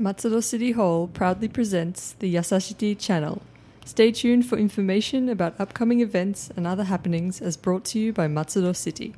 Matsudo City Hall proudly presents the Yasashiti channel. Stay tuned for information about upcoming events and other happenings as brought to you by Matsudo City.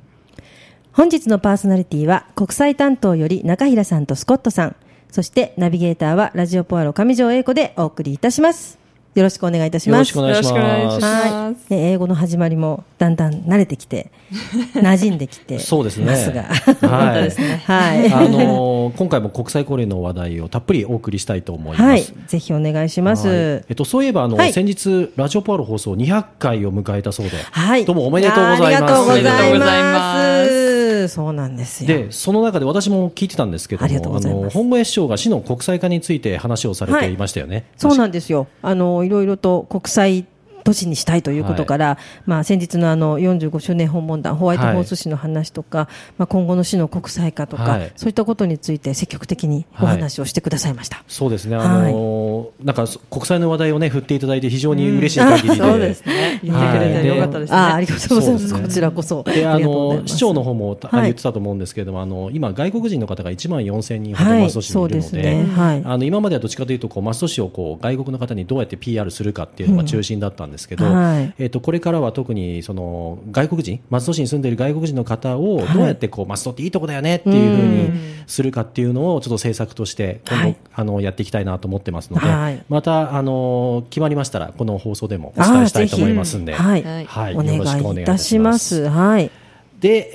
本日のパーソナリティは国際担当より中平さんとスコットさん、そしてナビゲーターはラジオポアロ上条英子でお送りいたします。よろしくお願いいたします。よろしくお願いしますはい、ね、英語の始まりもだんだん慣れてきて、馴染んできてそうですねますが。はい。はい。あのー今回も国際交流の話題をたっぷりお送りしたいと思います。はい。ぜひお願いします。はいえっと、そういえばあの、はい先日ラジオポアロ放送200回を迎えたそうで、はい。どうもおめでとうございます。ありがとうござい。ますそうなんですよ。でその中で私も聞いてたんですけども、ございますの本郷市長が市の国際化について話をされていましたよね。そうなんですよ。あの、いろいろと国際都市にしたいということから、まあ先日のあの45周年訪問団、ホワイトホース市の話とか、まあ今後の市の国際化とか、はい。そういったことについて積極的にお話をしてくださいました。そうですね、あのーなんか国際の話題をね振っていただいて非常に嬉しい限りで、そうですね。言ってくれてよかったですね。ああ、ありがとうございます。ね。こちらこそ。であの市長の方も言ってたと思うんですけれども、あの今、外国人の方が1万4000人ほどはい。松戸市にいるのでで、すね。はい。あの今まではどっちかというとこう松戸市をこう外国の方にどうやって PR するかっていうのが中心だったんですけど、うんはい。えっとこれからは特にその外国人松戸市に住んでいる外国人の方をどうやってこう松戸っていいとこだよねっていうふうにするかっていうのをちょっと政策として今後、はい。あのやっていきたいなと思ってますので、はい。またあの決まりましたらこの放送でもお伝えしたいと思いますんで。はい。よろしくお願いいたしします。はい。で、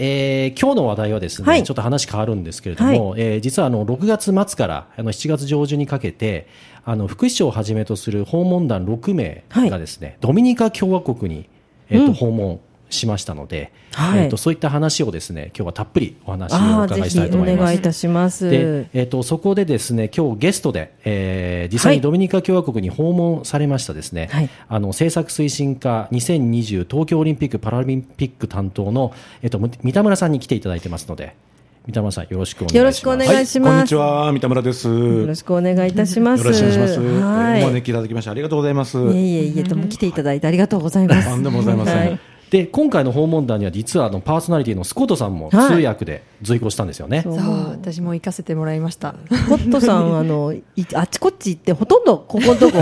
えー今日の話題はですね、はい。ちょっと話変わるんですけれども、えー実はあの6月末からあの7月上旬にかけてあの副市長をはじめとする訪問団6名がですね、ドミニカ共和国に、えーと訪問しましたので、はいえーとそういった話をですね今日はたっぷりお話をお伺いしたいと思います願いい。たします。で、えー、とそこでですね今日ゲストで、えー実際にドミニカ共和国に訪問されましたですね、はいあの政策推進課2020東京オリンピック・パラリンピック担当の、えー、とむ三田村さんに来ていただいてますので三田村さんよろしくお願いします。よろしくお願いしますこんにちは、三田村です。よろしくお願いいたします。よろしくお願いします。はい。お招きいただきましてありがとうございます。いえいえいえ、とも来ていただいてありがとうございます。とんでもございませんはいで今回の訪問団には実はあのパーソナリティのスコットさんも通はい訳で随行したんですよね。そうそう、私も行かせてもらいました。コットさん、あの、いあっちこっち行って、ほとんどここのとこ、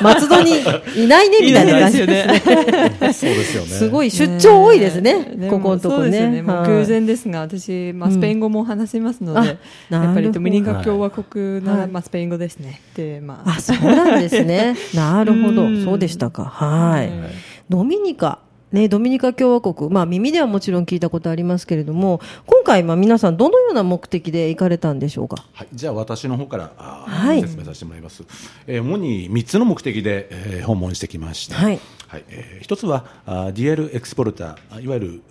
松戸にいないね、みたいな 感じですね。そうですよね。すごい出張多いですね、でもここのとこそうです偶然ですが、私、まあ、スペイン語も話せますので、うんやっぱりドミニカ共和国なら、はいまあ、スペイン語ですね。で、まあ、あ、そうなんですね。なるほどう。んそうでしたか。はい。ドミニカ。ね、ドミニカ共和国、まあ、耳ではもちろん聞いたことありますけれども、今回、まあ、皆さん、どのような目的で行かれたんでしょうか？はい、じゃあ私の方から、あーはい説明させてもらいます。えー主に3つの目的で、えー訪問してきました。はいえー一つはあーデュエルエクスポルター、いわゆる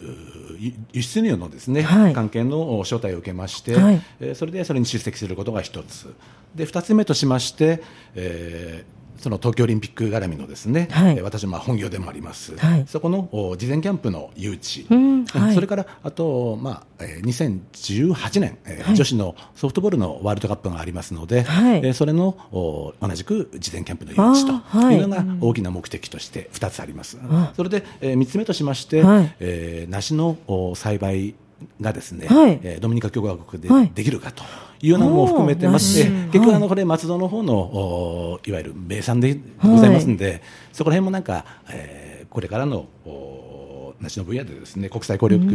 輸輸出入のですね、はい関係の招待を受けまして、はいえーそれでそれに出席することが一つ。で二つ目としまして、えーその東京オリンピック絡みのですね、はい。えー私はまあ本業でもあります、はい。そこのお事前キャンプの誘致、うんはい。それからあと、まあえー2018年、えーはい。女子のソフトボールのワールドカップがありますので、はい。えーそれのお同じく事前キャンプの誘致とい。うのが大きな目的として2つあります。それで、え3つ目としまして、はい。えー梨のお栽培がですね、はい。えードミニカ共和国ではい。できるかというのも含めてまして、結局あのこれ松戸の方のおいわゆる名産でございますんで、そこら辺もなんか、えーこれからのお梨の分野でですね国際協力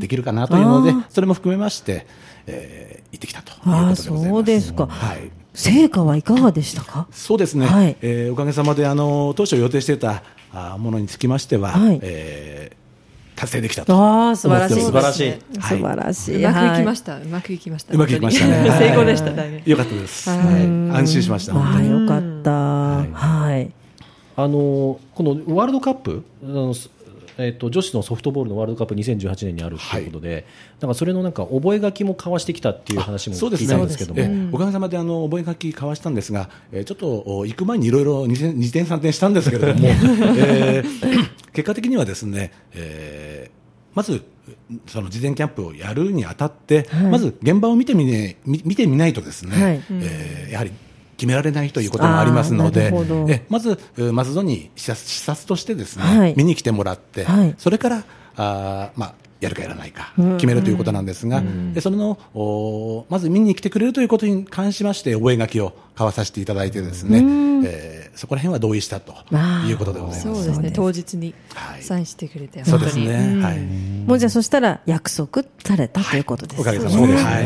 できるかなというのでそれも含めまして、えー行ってきたということでございます。そうですか。はい。成果はいかがでしたか？そうですね、はい。えーおかげさまであの当初予定していたあものにつきましては、はい。えー達成できたとああ、素晴らしい。素晴らしい素晴らしい。うまくいきましした。うまくいきました。うまくいきましたね成功でした、大変。よかったです、はいはい安心しましたああ、本当によかった。はい。あのこのワールドカップあの、すえっと女子のソフトボールのワールドカップ2018年にあるということで、なんかそれのなんか覚書も交わしてきたっていう話も聞いたんですけども、ええおかげさまであの覚書交わしたんですが、えーちょっとお行く前にいろいろ二点三点したんですけれども、えー結果的にはですね、えーまずその事前キャンプをやるにあたって、はい。まず現場を見てみ,、ね、見見てみないとですね、はい。えーやはり決められないということもありますのでえまずえー松戸に視察視察としてですね、はい。見に来てもらって、はい。それからあー、まあ、やるかやらないか決めるということなんですが、でそれのおまず見に来てくれるということに関しまして覚書を交わさせていただいてですね、えー、そこら辺は同意したということでございます。そうですね。当日にサインしてくれて、そうですね、はい、もうじゃあそしたら約束されたということですね、おかげさまで、はい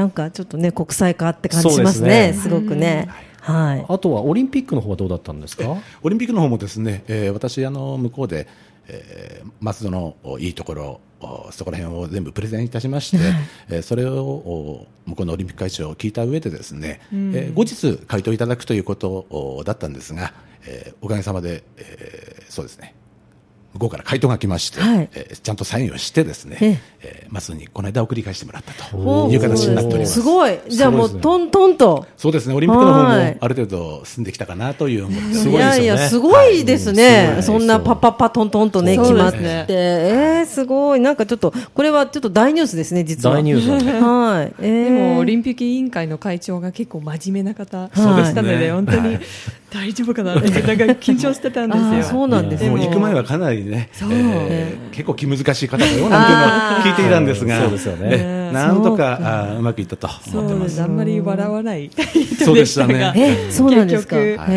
なんかちょっとね国際化って感じしますねすごくね。はい、あとはオリンピックの方はどうだったんですか？オリンピックの方もですね、えー、私あの向こうで、えー、松戸のいいところそこら辺を全部プレゼンいたしまして、えー、それを向こうのオリンピック会長を聞いた上でですね、うん、えー、後日回答いただくということだったんですが、えー、おかげさまで、えー、そうですね向こうから回答が来まして、はい、えー、ちゃんとサインをしてですね、ええー、松にこの間送り返してもらったという形になっております。すごい。じゃあもうトントンと。そうですね。オリンピックの方もある程度進んできたかなという思っていやいや、すごいですね。そんなパッパッパトントンとね、決まって。えー、すごい。なんかちょっと、これはちょっと大ニュースですね、実は。大ニュース、はい。えでも、オリンピック委員会の会長が結構真面目な方でしたので、本当に大丈夫かなって、なんか緊張してたんですよ。そうなんですも行く前はかなりね、えー、結構気難しい方だよなんていうのを聞いていたんですが、そうですよね。なんとかあうまくいったと思ってます。あんまり笑わないそうでしたね。え、そうなんですか。本当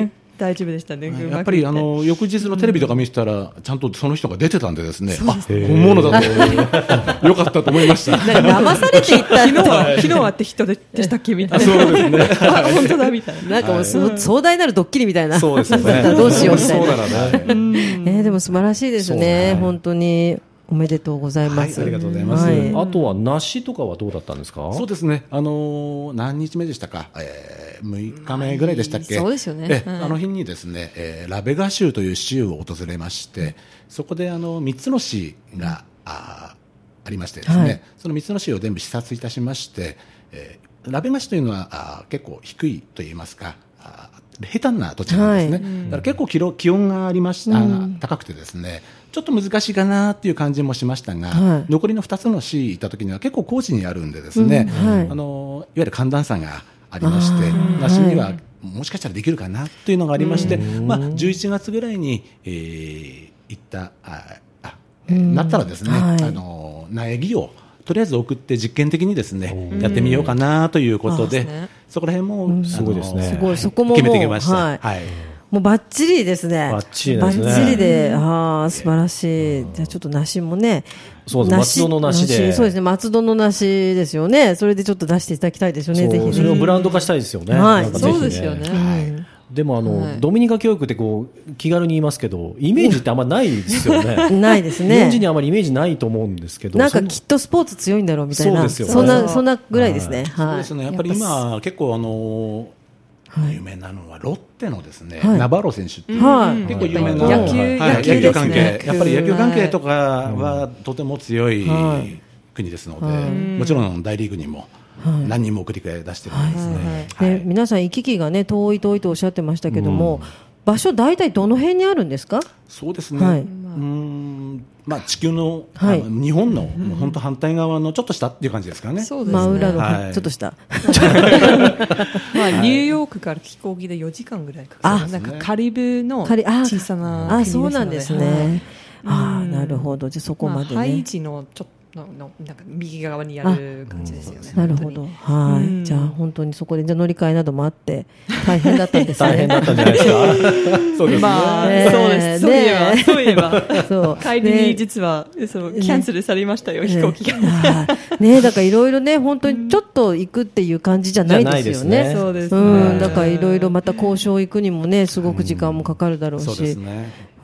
に。大丈夫でしたね。やっぱりあの翌日のテレビとか見せたら、ちゃんとその人が出てたんでですね、あ本物だと、よかったと思いました。騙されていった昨日は昨日はって人でしたっけみたいな。そうですね。本当だみたいな。なんかもう壮大なるドッキリみたいな。そうですね。どうしようみたいな。そうならね。えでも素晴らしいですね。本当に。おめでとうございます。ありがとうございます。あとは梨とかはどうだったんですか？そうですね。あの何日目でしたか？えー、6日目ぐらいでしたっけ？そうですよね。あの日にですね、えー、ラベガ州という州を訪れまして、そこであの3つの市があありましてですね、その3つの市を全部視察いたしまして、えー、ラベガ市というのはあ結構低いと言いますか。あ平坦な土地なんですね、はい、だから結構気気温がありました、うん、高くてですねちょっと難しいかなっていう感じもしましたが、はい、残りの2つの市行った時には結構高地にあるんでですね、うんはい、あのいわゆる寒暖差がありまして梨にはもしかしたらできるかなというのがありまして、まあ、11月ぐらいに、えー、行ったああなったらですね、あの苗木をとりあえず送って実験的にですねやってみようかなということで、ね、そこら辺も、すごいですね。すごいそこも決めてきました。はい。はいもうバッチリですね。バッチリですね。バッチリで、ああ、素晴らしい。じゃあちょっと梨もね。そうです。松戸の梨で。そうですね。松戸の梨ですよね。それでちょっと出していただきたいですよね。ぜひ。それをブランド化したいですよね。はい。そうですよね。はいでもあの、はい、ドミニカ教育ってこう気軽に言いますけどイメージってあんまないですよね ないですね日本人にあまりイメージないと思うんですけどなんかきっとスポーツ強いんだろうみたいなそうですよ、ね、そんなそんなぐらいですね、はい、そうですねやっぱり今結構あの有名なのはロッテのですね、ナバロ選手っていう、結構有名な野球,、野球関係、やっぱり野球関係とかはとても強い国ですので、もちろん大リーグにも。何人も送り出してるんですね。で皆さん行き来がね遠い遠いとおっしゃってましたけども、場所大体どの辺にあるんですか？そうですね。はい、うんまあ地球の,、はい、日本の本当反対側のちょっと下っていう感じですかね。そうですね。真裏の、はい、ちょっと下。まあニューヨークから飛行機で4時間ぐらいかかる。なんかカリブの小さなあそうなんですね。ああなるほどじゃそこまでね。ハイチのちょっとののなんか右側にある感じですよね。なるほど。はい。じゃあ本当にそこでじゃ乗り換えなどもあって大変だったんですね。大変だったんじゃないですか。そうですね。まあ、そうです。そういえば、そういえば、そう帰りに実はそうキャンセルされましたよ、飛行機が。ねだからいろいろね本当にちょっと行くっていう感じじゃないですよね。そうです。うん。だからいろいろまた交渉行くにもねすごく時間もかかるだろうし。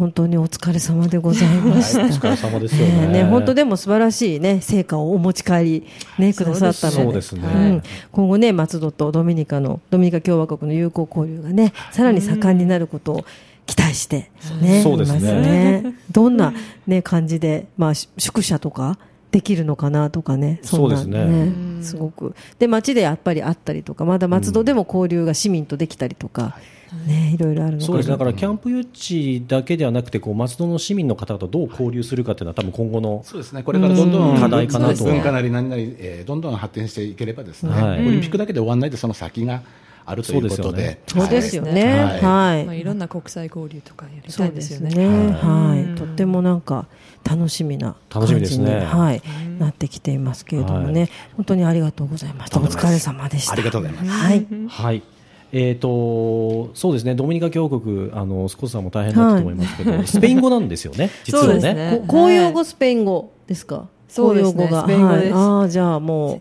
本当にお疲れ様でございました。お疲れ様ですよね。本当でも素晴らしいね成果をお持ち帰りねくださったので、そうですね。今後ね松戸とドミニカのドミニカ共和国の友好交流がねさらに盛んになることを期待してね、そうですね。どんなね感じでまあ宿舎とか。できるのかなとかね、そうですね。すごく。で街でやっぱりあったりとかまだ松戸でも交流が市民とできたりとか、ね、いろいろあるのそうです。だからキャンプ誘致だけではなくてこう松戸の市民の方とどう交流するかというのは多分今後のそうですね。これからどんどん課題かなと文化なり何なり、えー、どんどん発展していければですね、はい、オリンピックだけで終わらないでその先があるということで、そうですよね。はいはい。まあ、いろんな国際交流とかやりたいそうでですよね。はい。うんとってもなんか楽しみな楽しみ感じに、ですねはい、なってきていますけれどもね、本当にありがとうございました。お疲れ様でした。ありがとうございます。はい。はい。えー、とそうですねドミニカ共和国あのスコットさんも大変だったと思いますけど、スペイン語なんですよね 実はねそうですねこ公用語スペイン語ですか？そうですね公用語がスペイン語ですはい、ああじゃあもう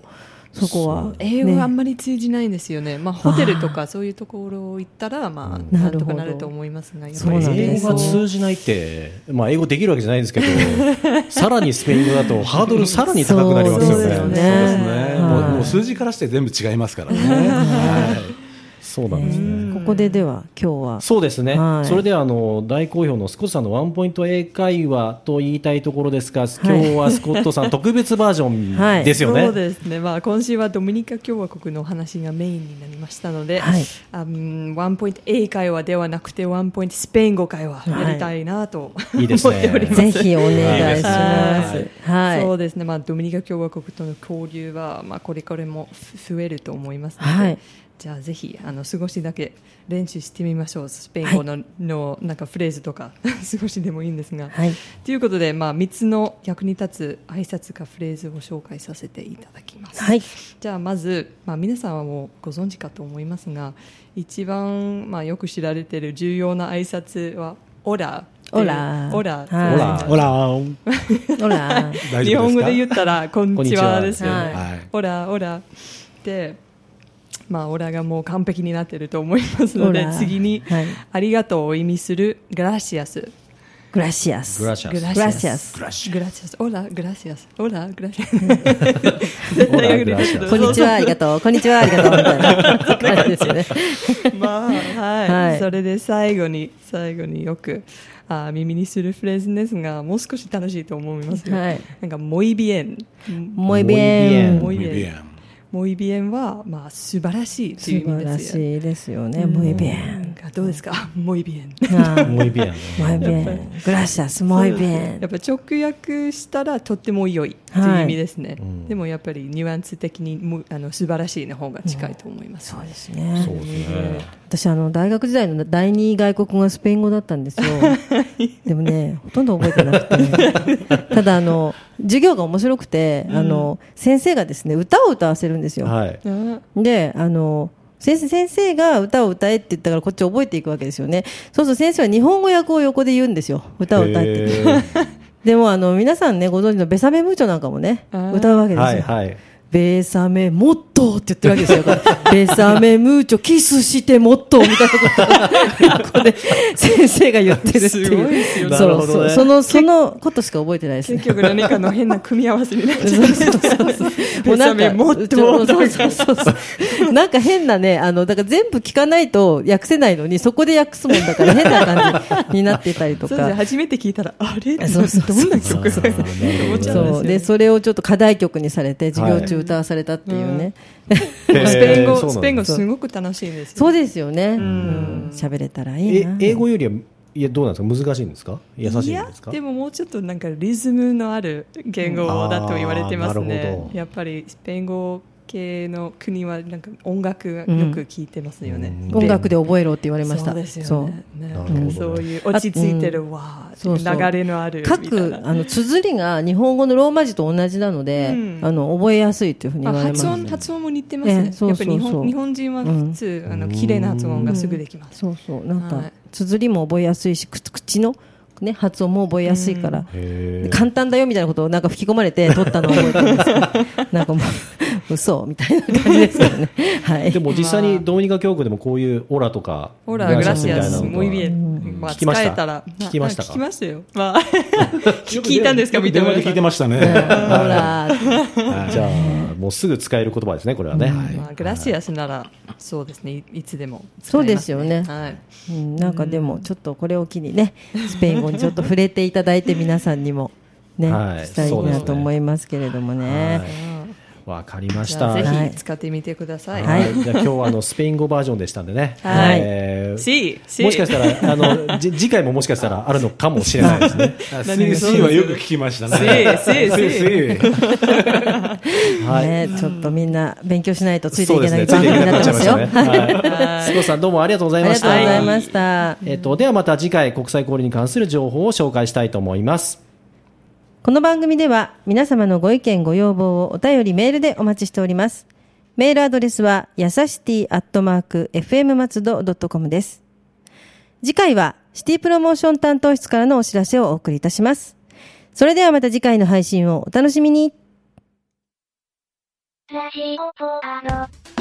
そこは、英語はあんね、まり通じないんですよね、まあ、ホテルとかそういうところ行ったら、まあ、なんとかなると思いますが、やっぱり。英語が通じないって、まあ、英語できるわけじゃないんですけど さらにスペイン語だとハードルさらに高くなりますよね。そうですよね。もう数字からして全部違いますからね。はいそうなんですね。ここででは今日は。そうですね、はい。それではあの大好評のスコットさんのワンポイント英会話と言いたいところですが、今日はスコットさん特別バージョン ですよね。そうですね、まあ、今週はドミニカ共和国のお話がメインになりましたので、はい。あうんワンポイント英会話ではなくてワンポイントスペイン語会話やりたいなと、いいですね。思っております。ぜひお願いします。はい。そうですね、まあ、ドミニカ共和国との交流は、まあ、これからもふ増えると思いますので、はいじゃあぜひあの少しだけ練習してみましょうスペイン語の,、のなんかフレーズとか 少しでもいいんですが。はい。ということで、まあ、3つの役に立つ挨拶かフレーズを紹介させていただきます。はい。じゃあまず、まあ、皆さんはもうご存知かと思いますが一番、まあ、よく知られている重要な挨拶は「オラ」オラオラ」はいほら、ほら、ほら。大日本語で言ったら「こんにちは」ですよね。はいはいオラオラで、まあ、オラがもう完璧になっていると思いますので次に、はいありがとうを意味するグラシアス。グラシアス。グラシャス。グラシアス。グラシアス。オラ、グラシアス。オラ、グラシアス。こんにちは、ありがとう。こんにちは、ありがとう。みたいな感じですよね。まあ、はい、はいそれで最後に、最後によく、あ耳にするフレーズですが、もう少し楽しいと思いますよ。はいなんか、もいびえん。もういびえん。もうい muy もいびえんは、まあ、素晴らしいと素いう意晴ら味ですよ。しいですよね。もういびえなんん。かどうですか？もいびえん。あもういびやん。もういびえん。グラシアス、もういびえん。やっぱ直訳したらとっても良いという意味ですね、うんでもやっぱりニュアンス的にもあの素晴らしいの方が近いと思います、そうですねそう。ですね。私あの大学時代の第二外国語がスペイン語だったんですよ でもねほとんど覚えてなくてただあの授業が面白くて、あの先生がですね歌を歌わせるんですよ、はい。あであの先生先生が歌を歌えって言ったからこっち覚えていくわけですよね。そうすると先生は日本語訳を横で言うんですよ。歌を歌えって。へー。でもあの皆さんねご存知のベサメムーチョなんかもね歌うわけですよ、はいはい。ベーサメもっとって言ってるわけですよ。ベーサメムーチョキスしてもっとみたいなことをここで先生が言ってるっていう。すごいですよねそうそう。なるほどねその、そのことしか覚えてないですね結。局何かの変な組み合わせになっちゃうそうそうそうそう。ベサメもっとそうそうそうそう。なんか変なね、あの、だから全部聞かないと訳せないのに、そこで訳すもんだから変な感じになってたりとか。そうです初めて聞いたらあれ？そうそうどんな曲そうそうそう思っちゃそうでそれをちょっと課題曲にされて授業中歌わされたっていうね、へスペイン語スペイン語すごく楽しいんですよそうですよね。喋、れたらいい英語よりは、いや、どうなんですか？難しいんですか？優しいですかでももうちょっとなんかリズムのある言語だと言われてますね。やっぱりスペイン語系の国はなんか音楽がよく聞いてますよね。うん。音楽で覚えろって言われました。そうですそうよね。ねなるほど。ねそういう落ち着いてるわそうそう。流れのある各な。あの綴りが日本語のローマ字と同じなので、うん。あの覚えやすいというふうに言あわれます。発音発音も似てますね。ええそうそうそう。やっぱり日本日本人は普通、あの綺麗な発音がすぐできます。そうそう。なんか、はい。綴りも覚えやすいしく口の、ね、発音も覚えやすいから、簡単だよみたいなことをなんか吹き込まれて 取ったのを覚えてるんです。けどなんかもう嘘みたいな感じですからね。はい。でも実際にドミニカ教区でもこういうオラとか、ほら、グラシアス、みたいなのとかもういびえ。まあ、聞きました？使えたら。聞きましたか？聞きましたよ。まあ、聞いたんですか、見てで聞いてましたね。ほらじゃあ、もうすぐ使える言葉ですね、これはね。まあ、グラシアスなら、そうですね、いいつでも使そうえます、ですよね。はい。うん、なんかでもちょっとこれを機にねスペイン語にちょっと触れていただいて皆さんにもね、はい。したいなと思いますけれどもね、はいわかりました。はいぜひ使ってみてください。はいはい。じゃあ今日はあのスペイン語バージョンでしたんでね。はいえー C、C もしかしたら、あの、じ次回ももしかしたらあるのかもしれないですね。あ何が C, C はよく聞きましたね。C C C, C. はい。ね、ちょっとみんな勉強しないとついていけないそうですね。ついていけなくなっちゃいましたね。はい。スコさんどうもありがとうございありがとうごました。ざいました。えっと、ではまた次回国際交流に関する情報を紹介したいと思います。この番組では皆様のご意見ご要望をお便りメールでお待ちしております。メールアドレスはやさしティアットマーク FM 松戸 .com です。次回はシティプロモーション担当室からのお知らせをお送りいたします。それではまた次回の配信をお楽しみに。ラジオポアド。